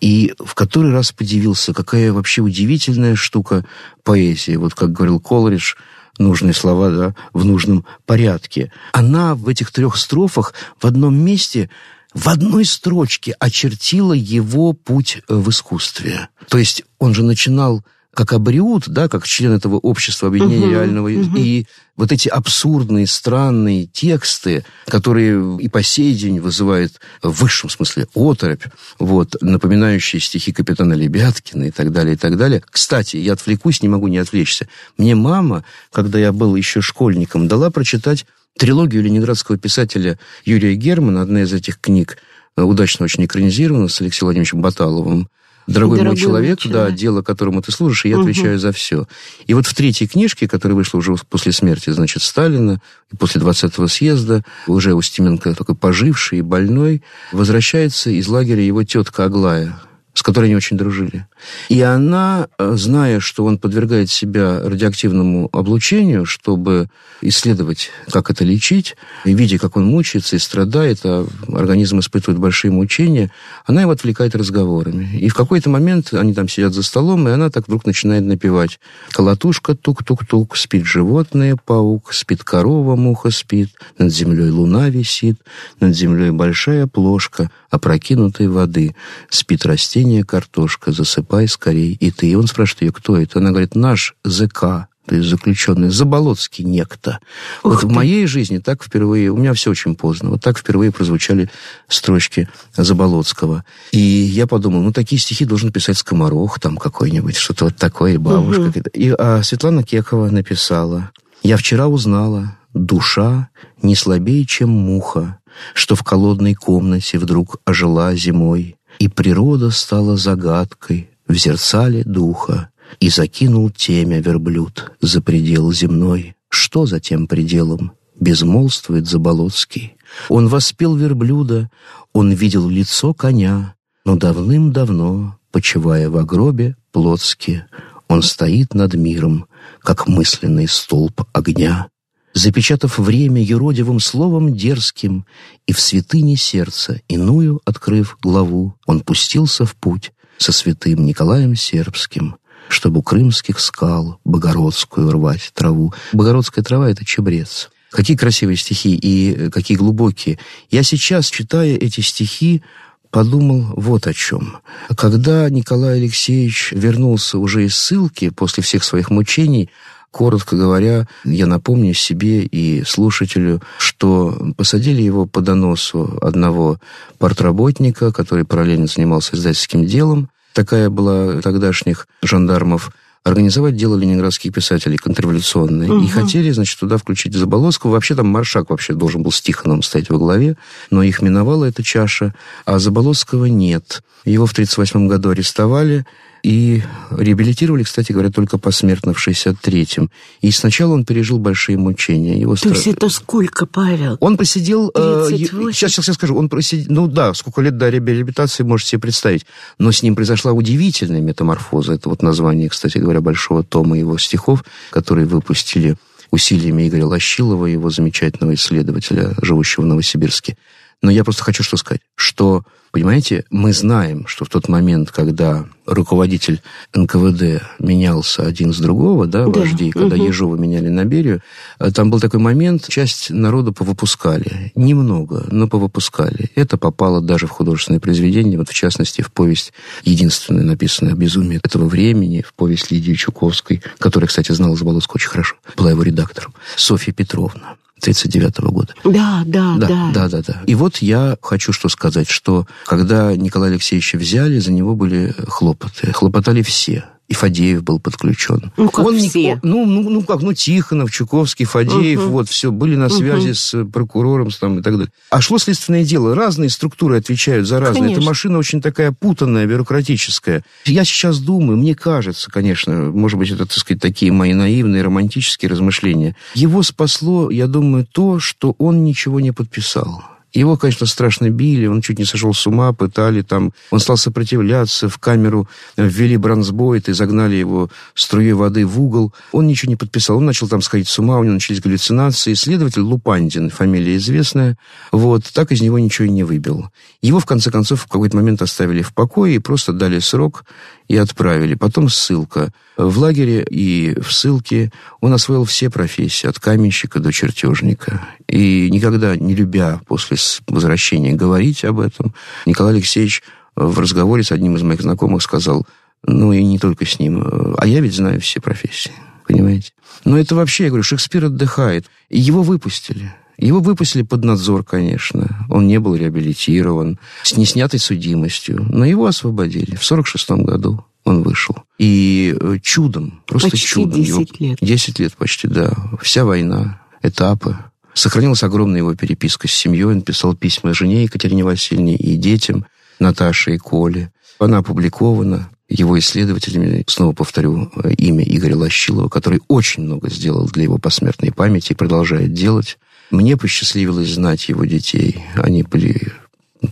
B: и в который раз подивился, какая вообще удивительная штука поэзия. Вот как говорил Колридж, нужные слова да, в нужном порядке. Она в этих трех строфах в одном месте в одной строчке очертила его путь в искусстве. То есть он же начинал как абриут, да, как член этого общества объединения угу, реального, угу. и вот эти абсурдные, странные тексты, которые и по сей день вызывают в высшем смысле оторопь, вот, напоминающие стихи капитана Лебяткина и так далее, и так далее. Кстати, я отвлекусь, не могу не отвлечься. Мне мама, когда я был еще школьником, дала прочитать трилогию ленинградского писателя Юрия Германа, одна из этих книг, удачно очень экранизирована с Алексеем Владимировичем Баталовым, Дорогой, Дорогой мой человек, человек, да, дело, которому ты служишь, и я угу. отвечаю за все. И вот в третьей книжке, которая вышла уже после смерти, значит, Сталина, и после 20-го съезда, уже Устименко такой поживший и больной, возвращается из лагеря его тетка Аглая, с которой они очень дружили. И она, э, зная, что он подвергает себя радиоактивному облучению, чтобы исследовать, как это лечить, и видя, как он мучается и страдает, а организм испытывает большие мучения, она его отвлекает разговорами. И в какой-то момент они там сидят за столом, и она так вдруг начинает напевать. «Колотушка тук-тук-тук, спит животное, паук, спит корова, муха спит, над землей луна висит, над землей большая плошка, опрокинутой воды, спит растение картошка, засыпает засыпай скорей, и ты. И он спрашивает ее, кто это? Она говорит, наш ЗК, то есть заключенный, Заболоцкий некто. Ух вот ты. в моей жизни так впервые, у меня все очень поздно, вот так впервые прозвучали строчки Заболоцкого. И я подумал, ну, такие стихи должен писать Скоморох там какой-нибудь, что-то вот такое, бабушка. Угу. И, а Светлана Кекова написала, «Я вчера узнала, душа не слабее, чем муха, что в холодной комнате вдруг ожила зимой, и природа стала загадкой, в зерцале духа, и закинул темя верблюд за предел земной. Что за тем пределом? Безмолвствует Заболоцкий. Он воспел верблюда, он видел лицо коня, но давным-давно, почивая в гробе плотски, он стоит над миром, как мысленный столб огня. Запечатав время юродивым словом дерзким, и в святыне сердца, иную открыв главу, он пустился в путь, со святым Николаем Сербским, чтобы у крымских скал богородскую рвать траву. Богородская трава — это чебрец. Какие красивые стихи и какие глубокие. Я сейчас, читая эти стихи, подумал вот о чем. Когда Николай Алексеевич вернулся уже из ссылки после всех своих мучений, Коротко говоря, я напомню себе и слушателю, что посадили его по доносу одного портработника, который параллельно занимался издательским делом. Такая была тогдашних жандармов организовать дело ленинградских писателей контрреволюционное. Угу. И хотели, значит, туда включить Заболоцкого. Вообще там Маршак вообще должен был с Тихоном стоять во главе, но их миновала эта чаша, а Заболоцкого нет. Его в 1938 году арестовали, и реабилитировали, кстати говоря, только посмертно в 63-м. И сначала он пережил большие мучения. Его
A: То стра... есть это сколько, Павел?
B: Он посидел... Э, сейчас, сейчас я скажу. Он просидел... Ну да, сколько лет до реабилитации, можете себе представить. Но с ним произошла удивительная метаморфоза. Это вот название, кстати говоря, большого тома его стихов, которые выпустили усилиями Игоря Лощилова, его замечательного исследователя, живущего в Новосибирске. Но я просто хочу что сказать, что Понимаете, мы знаем, что в тот момент, когда руководитель НКВД менялся один с другого, да, да. вождей, когда угу. Ежова меняли на Берию, э, там был такой момент, часть народа повыпускали. Немного, но повыпускали. Это попало даже в художественное произведение, вот в частности в повесть, единственная написанная «Безумие этого времени», в повесть Лидии Чуковской, которая, кстати, знала Заболоцкого очень хорошо, была его редактором, Софья Петровна. 1939 года.
A: Да, да, да,
B: да. Да, да, да. И вот я хочу что сказать, что когда Николая Алексеевича взяли, за него были хлопоты. Хлопотали все и Фадеев был подключен.
A: Ну, как он все.
B: Не, ну, ну, ну, как, ну, Тихонов, Чуковский, Фадеев, угу. вот, все, были на связи угу. с прокурором с, там, и так далее. А шло следственное дело. Разные структуры отвечают за разные. Конечно. Эта машина очень такая путанная, бюрократическая. Я сейчас думаю, мне кажется, конечно, может быть, это, так сказать, такие мои наивные романтические размышления. Его спасло, я думаю, то, что он ничего не подписал. Его, конечно, страшно били, он чуть не сошел с ума, пытали там. Он стал сопротивляться, в камеру ввели бронзбойт и загнали его струей воды в угол. Он ничего не подписал, он начал там сходить с ума, у него начались галлюцинации. Следователь Лупандин, фамилия известная, вот, так из него ничего и не выбил. Его, в конце концов, в какой-то момент оставили в покое и просто дали срок и отправили. Потом ссылка. В лагере и в ссылке он освоил все профессии, от каменщика до чертежника. И никогда не любя после возвращения говорить об этом, Николай Алексеевич в разговоре с одним из моих знакомых сказал, ну и не только с ним, а я ведь знаю все профессии, понимаете? Но это вообще, я говорю, Шекспир отдыхает. Его выпустили. Его выпустили под надзор, конечно. Он не был реабилитирован, с неснятой судимостью. Но его освободили. В 46 году он вышел. И э, чудом, просто
A: почти
B: чудом.
A: 10
B: его,
A: лет.
B: 10 лет почти, да. Вся война, этапы. Сохранилась огромная его переписка с семьей. Он писал письма жене Екатерине Васильевне и детям Наташе и Коле. Она опубликована его исследователями, снова повторю э, имя Игоря Лощилова, который очень много сделал для его посмертной памяти и продолжает делать. Мне посчастливилось знать его детей. Они были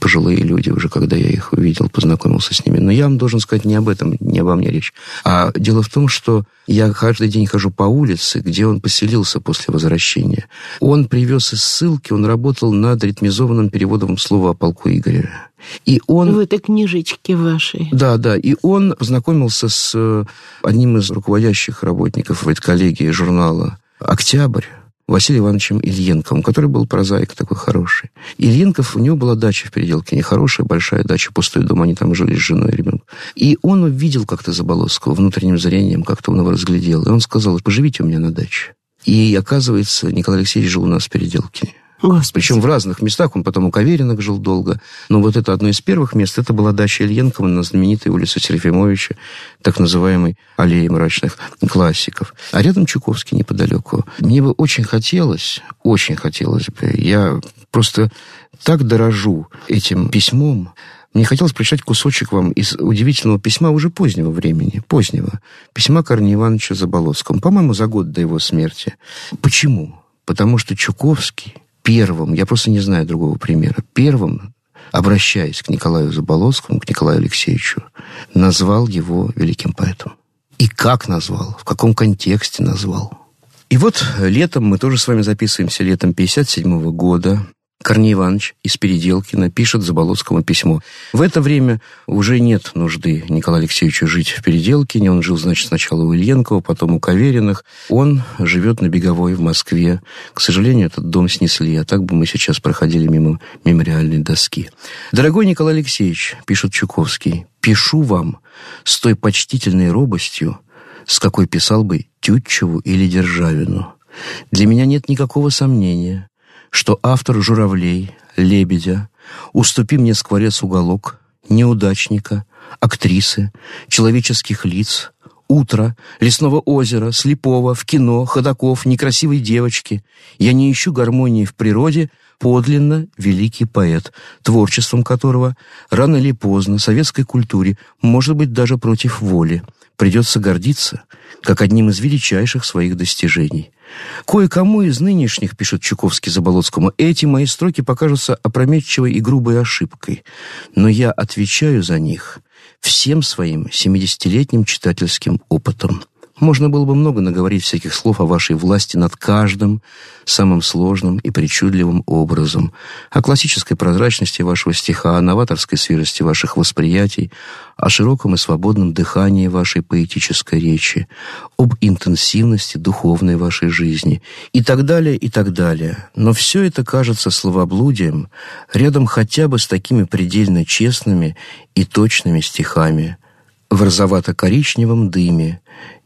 B: пожилые люди уже, когда я их увидел, познакомился с ними. Но я вам должен сказать не об этом, не обо мне речь. А дело в том, что я каждый день хожу по улице, где он поселился после возвращения. Он привез из ссылки, он работал над ритмизованным переводом слова о полку Игоря. И он...
A: В этой книжечке вашей.
B: Да, да. И он познакомился с одним из руководящих работников этой коллегии журнала «Октябрь», Василием Ивановичем Ильенковым, который был прозаик такой хороший. Ильенков, у него была дача в Переделке, нехорошая, большая дача, пустой дом, они там жили с женой и ребенком. И он увидел как-то Заболоцкого внутренним зрением, как-то он его разглядел. И он сказал, поживите у меня на даче. И, оказывается, Николай Алексеевич жил у нас в Переделке.
A: Господи.
B: Причем в разных местах. Он потом у Каверинок жил долго. Но вот это одно из первых мест, это была дача Ильенкова на знаменитой улице Серафимовича, так называемой аллеи мрачных классиков. А рядом Чуковский неподалеку. Мне бы очень хотелось, очень хотелось бы, я просто так дорожу этим письмом, мне хотелось прочитать кусочек вам из удивительного письма уже позднего времени, позднего, письма Корнея Ивановича Заболоцкому, по-моему, за год до его смерти. Почему? Потому что Чуковский первым, я просто не знаю другого примера, первым, обращаясь к Николаю Заболоцкому, к Николаю Алексеевичу, назвал его великим поэтом. И как назвал, в каком контексте назвал. И вот летом, мы тоже с вами записываемся летом 57 года, Корней Иванович из Переделкина пишет Заболоцкому письмо. В это время уже нет нужды Николаю Алексеевичу жить в Переделкине. Он жил, значит, сначала у Ильенкова, потом у Кавериных. Он живет на Беговой в Москве. К сожалению, этот дом снесли, а так бы мы сейчас проходили мимо мемориальной доски. «Дорогой Николай Алексеевич», — пишет Чуковский, «пишу вам с той почтительной робостью, с какой писал бы Тютчеву или Державину. Для меня нет никакого сомнения, что автор «Журавлей», «Лебедя», «Уступи мне скворец уголок», «Неудачника», «Актрисы», «Человеческих лиц», «Утро», «Лесного озера», «Слепого», «В кино», «Ходаков», «Некрасивой девочки». Я не ищу гармонии в природе, подлинно великий поэт, творчеством которого рано или поздно советской культуре, может быть, даже против воли, придется гордиться, как одним из величайших своих достижений. Кое-кому из нынешних, пишет Чуковский Заболоцкому, эти мои строки покажутся опрометчивой и грубой ошибкой, но я отвечаю за них всем своим семидесятилетним читательским опытом. Можно было бы много наговорить всяких слов о вашей власти над каждым самым сложным и причудливым образом, о классической прозрачности вашего стиха, о новаторской свежести ваших восприятий, о широком и свободном дыхании вашей поэтической речи, об интенсивности духовной вашей жизни и так далее, и так далее. Но все это кажется словоблудием рядом хотя бы с такими предельно честными и точными стихами в розовато-коричневом дыме,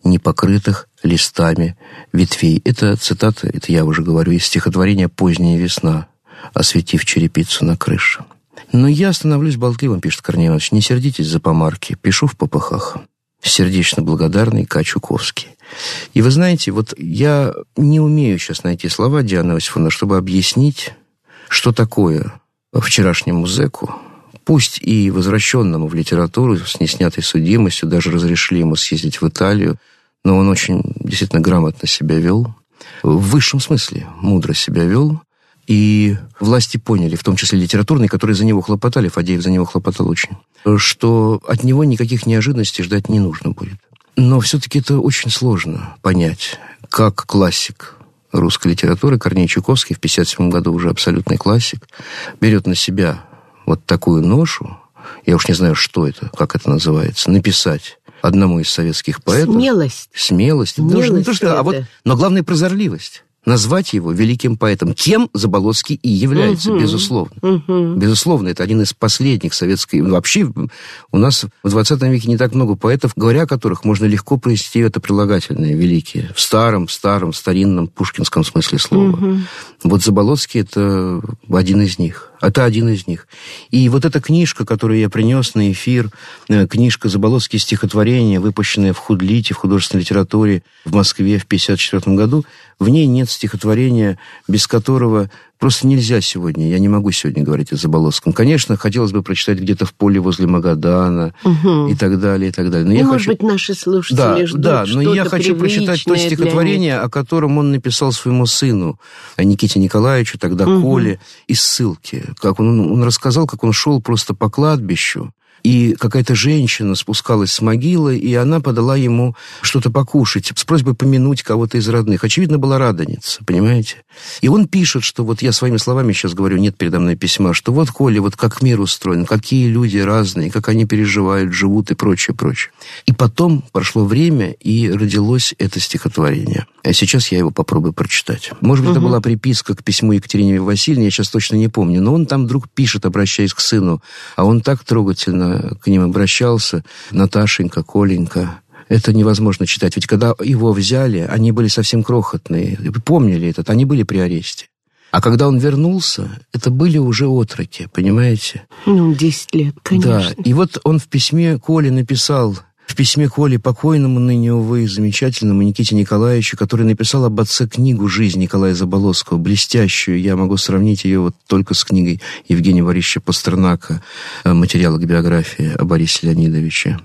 B: не покрытых листами ветвей. Это цитата, это я уже говорю, из стихотворения «Поздняя весна», осветив черепицу на крыше. Но я становлюсь болтливым, пишет Корней Иванович. Не сердитесь за помарки, пишу в попыхах. Сердечно благодарный К. Чуковский. И вы знаете, вот я не умею сейчас найти слова Дианы Иосифовны, чтобы объяснить, что такое вчерашнему зэку, пусть и возвращенному в литературу с неснятой судимостью, даже разрешили ему съездить в Италию, но он очень действительно грамотно себя вел, в высшем смысле мудро себя вел, и власти поняли, в том числе литературные, которые за него хлопотали, Фадеев за него хлопотал очень, что от него никаких неожиданностей ждать не нужно будет. Но все-таки это очень сложно понять, как классик русской литературы Корней Чуковский в 1957 году уже абсолютный классик, берет на себя вот такую ношу, я уж не знаю, что это, как это называется, написать одному из советских поэтов.
A: Смелость.
B: Смелость.
A: Смелость
B: Даже не то, что, а вот, но главное прозорливость назвать его великим поэтом, кем Заболоцкий и является, угу. безусловно. Угу. Безусловно, это один из последних советских... Вообще, у нас в 20 веке не так много поэтов, говоря о которых можно легко произнести это прилагательное великие. В старом, старом, старинном пушкинском смысле слова. Угу. Вот Заболоцкий – это один из них. Это один из них. И вот эта книжка, которую я принес на эфир, э, книжка «Заболоцкие стихотворения», выпущенная в Худлите, в художественной литературе в Москве в 1954 году, в ней нет стихотворения, без которого Просто нельзя сегодня, я не могу сегодня говорить о Заболоцком. Конечно, хотелось бы прочитать где-то в поле возле Магадана угу. и так далее, и так далее.
A: Но ну, я может хочу... быть, наши слушатели
B: да,
A: ждут
B: Да, но я хочу прочитать то стихотворение, о котором он написал своему сыну, Никите Николаевичу, тогда угу. Коле, из ссылки. Как он, он рассказал, как он шел просто по кладбищу, и какая-то женщина спускалась с могилы, и она подала ему что-то покушать с просьбой помянуть кого-то из родных. Очевидно, была радоница, понимаете? И он пишет, что вот я своими словами сейчас говорю, нет передо мной письма, что вот, Коля, вот как мир устроен, какие люди разные, как они переживают, живут и прочее, прочее. И потом прошло время, и родилось это стихотворение. А сейчас я его попробую прочитать. Может быть, угу. это была приписка к письму Екатерине Васильевне, я сейчас точно не помню, но он там вдруг пишет, обращаясь к сыну, а он так трогательно к ним обращался, Наташенька, Коленька, это невозможно читать. Ведь когда его взяли, они были совсем крохотные. Помнили этот, они были при аресте. А когда он вернулся, это были уже отроки, понимаете?
A: Ну, 10 лет, конечно.
B: Да, и вот он в письме Коле написал в письме Коле покойному ныне, увы, замечательному Никите Николаевичу, который написал об отце книгу «Жизнь» Николая Заболоцкого, блестящую. Я могу сравнить ее вот только с книгой Евгения Борисовича Пастернака «Материалы к биографии» о Борисе Леонидовиче.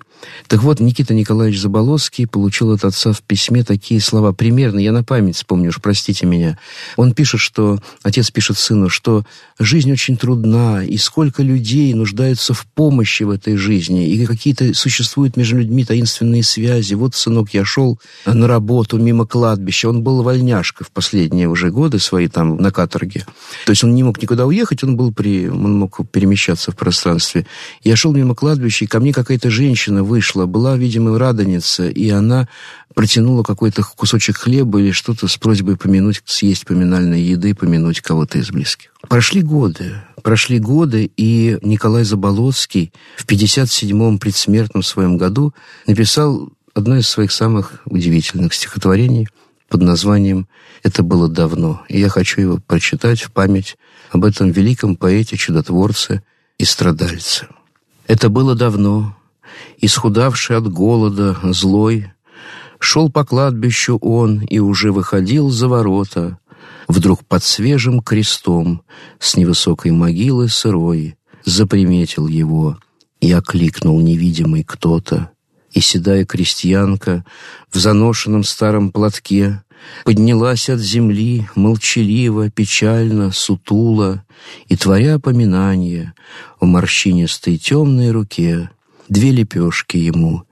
B: Так вот, Никита Николаевич Заболоцкий получил от отца в письме такие слова. Примерно, я на память вспомню, уж простите меня. Он пишет, что, отец пишет сыну, что жизнь очень трудна, и сколько людей нуждаются в помощи в этой жизни, и какие-то существуют между людьми таинственные связи. Вот, сынок, я шел на работу мимо кладбища. Он был вольняшка в последние уже годы свои там на каторге. То есть он не мог никуда уехать, он был при... он мог перемещаться в пространстве. Я шел мимо кладбища, и ко мне какая-то женщина вышла, была, видимо, радоница, и она протянула какой-то кусочек хлеба или что-то с просьбой помянуть, съесть поминальной еды, помянуть кого-то из близких. Прошли годы, прошли годы, и Николай Заболоцкий в 57-м предсмертном своем году написал одно из своих самых удивительных стихотворений под названием «Это было давно». И я хочу его прочитать в память об этом великом поэте, чудотворце и страдальце. «Это было давно, исхудавший от голода, злой, шел по кладбищу он и уже выходил за ворота, вдруг под свежим крестом с невысокой могилы сырой заприметил его и окликнул невидимый кто-то, и седая крестьянка в заношенном старом платке поднялась от земли, молчаливо, печально, сутула, и, творя поминание, в морщинистой темной руке две лепешки ему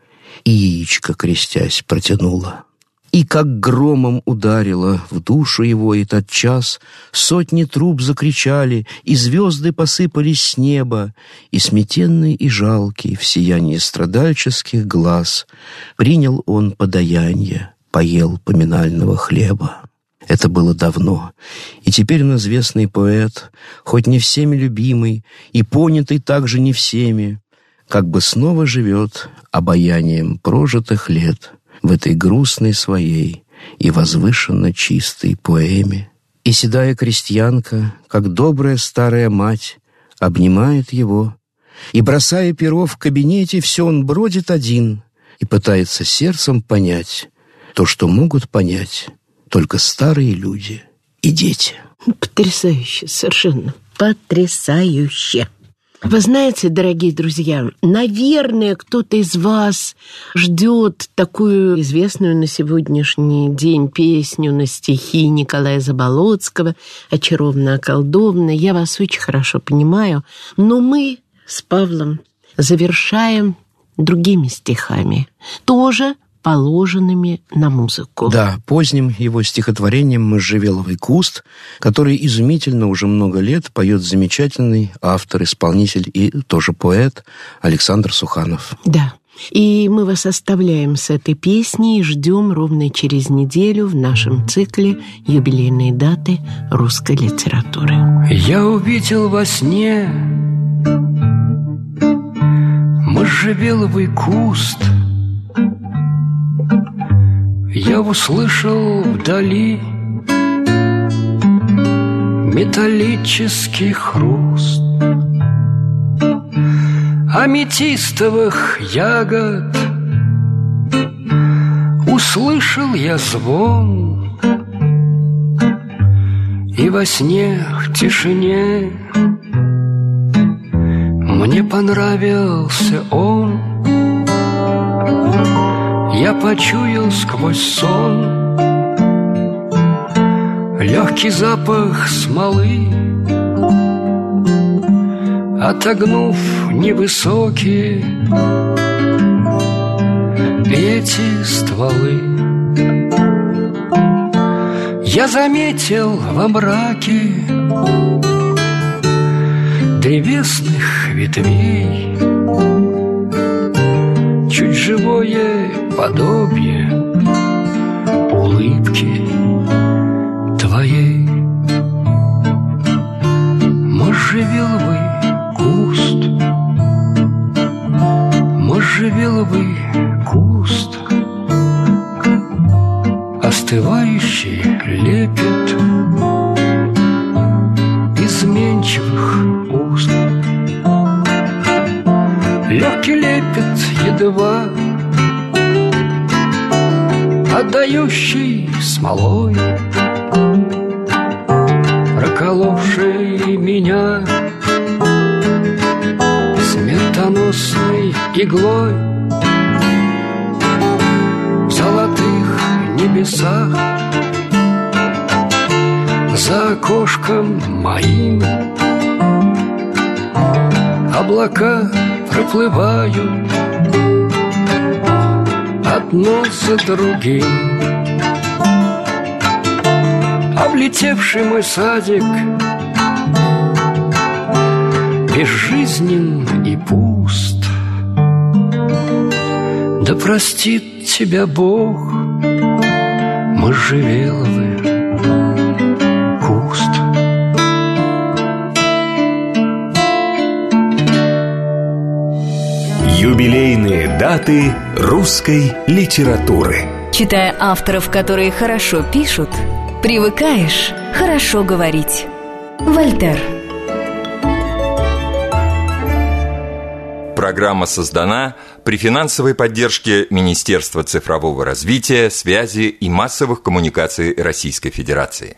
B: и яичко, крестясь, протянула. И как громом ударило в душу его и тот час, Сотни труб закричали, и звезды посыпались с неба, И сметенный и жалкий в сиянии страдальческих глаз Принял он подаяние, поел поминального хлеба. Это было давно, и теперь он известный поэт, хоть не всеми любимый и понятый также не всеми, как бы снова живет обаянием прожитых лет — в этой грустной своей и возвышенно чистой поэме. И седая крестьянка, как добрая старая мать, обнимает его, и, бросая перо в кабинете, все он бродит один и пытается сердцем понять то, что могут понять только старые люди и дети.
A: Потрясающе, совершенно потрясающе. Вы знаете, дорогие друзья, наверное, кто-то из вас ждет такую известную на сегодняшний день песню на стихи Николая Заболоцкого «Очаровно околдовно». Я вас очень хорошо понимаю, но мы с Павлом завершаем другими стихами, тоже положенными на музыку.
B: Да, поздним его стихотворением «Можжевеловый куст», который изумительно уже много лет поет замечательный автор, исполнитель и тоже поэт Александр Суханов.
A: Да. И мы вас оставляем с этой песней и ждем ровно через неделю в нашем цикле юбилейные даты русской литературы.
H: Я увидел во сне можжевеловый куст — я услышал вдали металлический хруст Аметистовых ягод. Услышал я звон И во сне в тишине. Мне понравился он я почуял сквозь сон Легкий запах смолы. Отогнув невысокие Эти стволы Я заметил во мраке Древесных ветвей Чуть живое подобие смолой, проколовший меня смертоносной иглой в золотых небесах за окошком моим облака проплывают одно за другим Облетевший мой садик Безжизнен и пуст Да простит тебя Бог Можжевеловый куст
E: Юбилейные даты русской литературы.
F: Читая авторов, которые хорошо пишут, привыкаешь хорошо говорить. Вольтер.
G: Программа создана при финансовой поддержке Министерства цифрового развития, связи и массовых коммуникаций Российской Федерации.